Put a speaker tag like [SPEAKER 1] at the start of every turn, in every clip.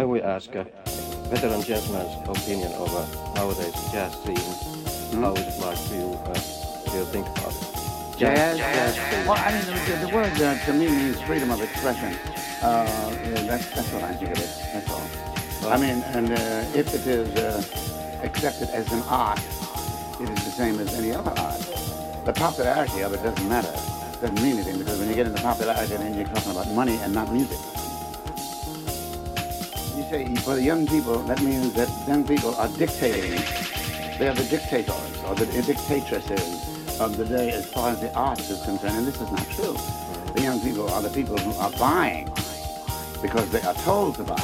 [SPEAKER 1] may we ask a veteran gentleman's opinion of uh, nowadays jazz scene?
[SPEAKER 2] Hmm?
[SPEAKER 1] How is it like to you? Uh, do you think about it?
[SPEAKER 2] Jazz?
[SPEAKER 1] jazz scene.
[SPEAKER 2] Well, I mean, the, the word uh, to me means freedom of expression. Uh, yeah, that's, that's what I think of it. That's all. I mean, and uh, if it is uh, accepted as an art, it is the same as any other art. The popularity of it doesn't matter. It Doesn't mean anything because when you get into popularity, then you're talking about money and not music. For the young people, that means that young people are dictating. They are the dictators or the dictatresses of the day as far as the arts is concerned, and this is not true. The young people are the people who are buying because they are told to buy,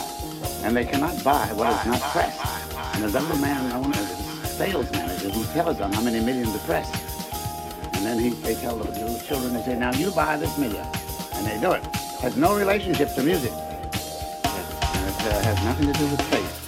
[SPEAKER 2] and they cannot buy what is not pressed. And there's a little man known as a sales manager who tells them how many millions are pressed. And then he, they tell the children, they say, now you buy this million. And they do it. Has no relationship to music. Uh, has nothing to do with faith.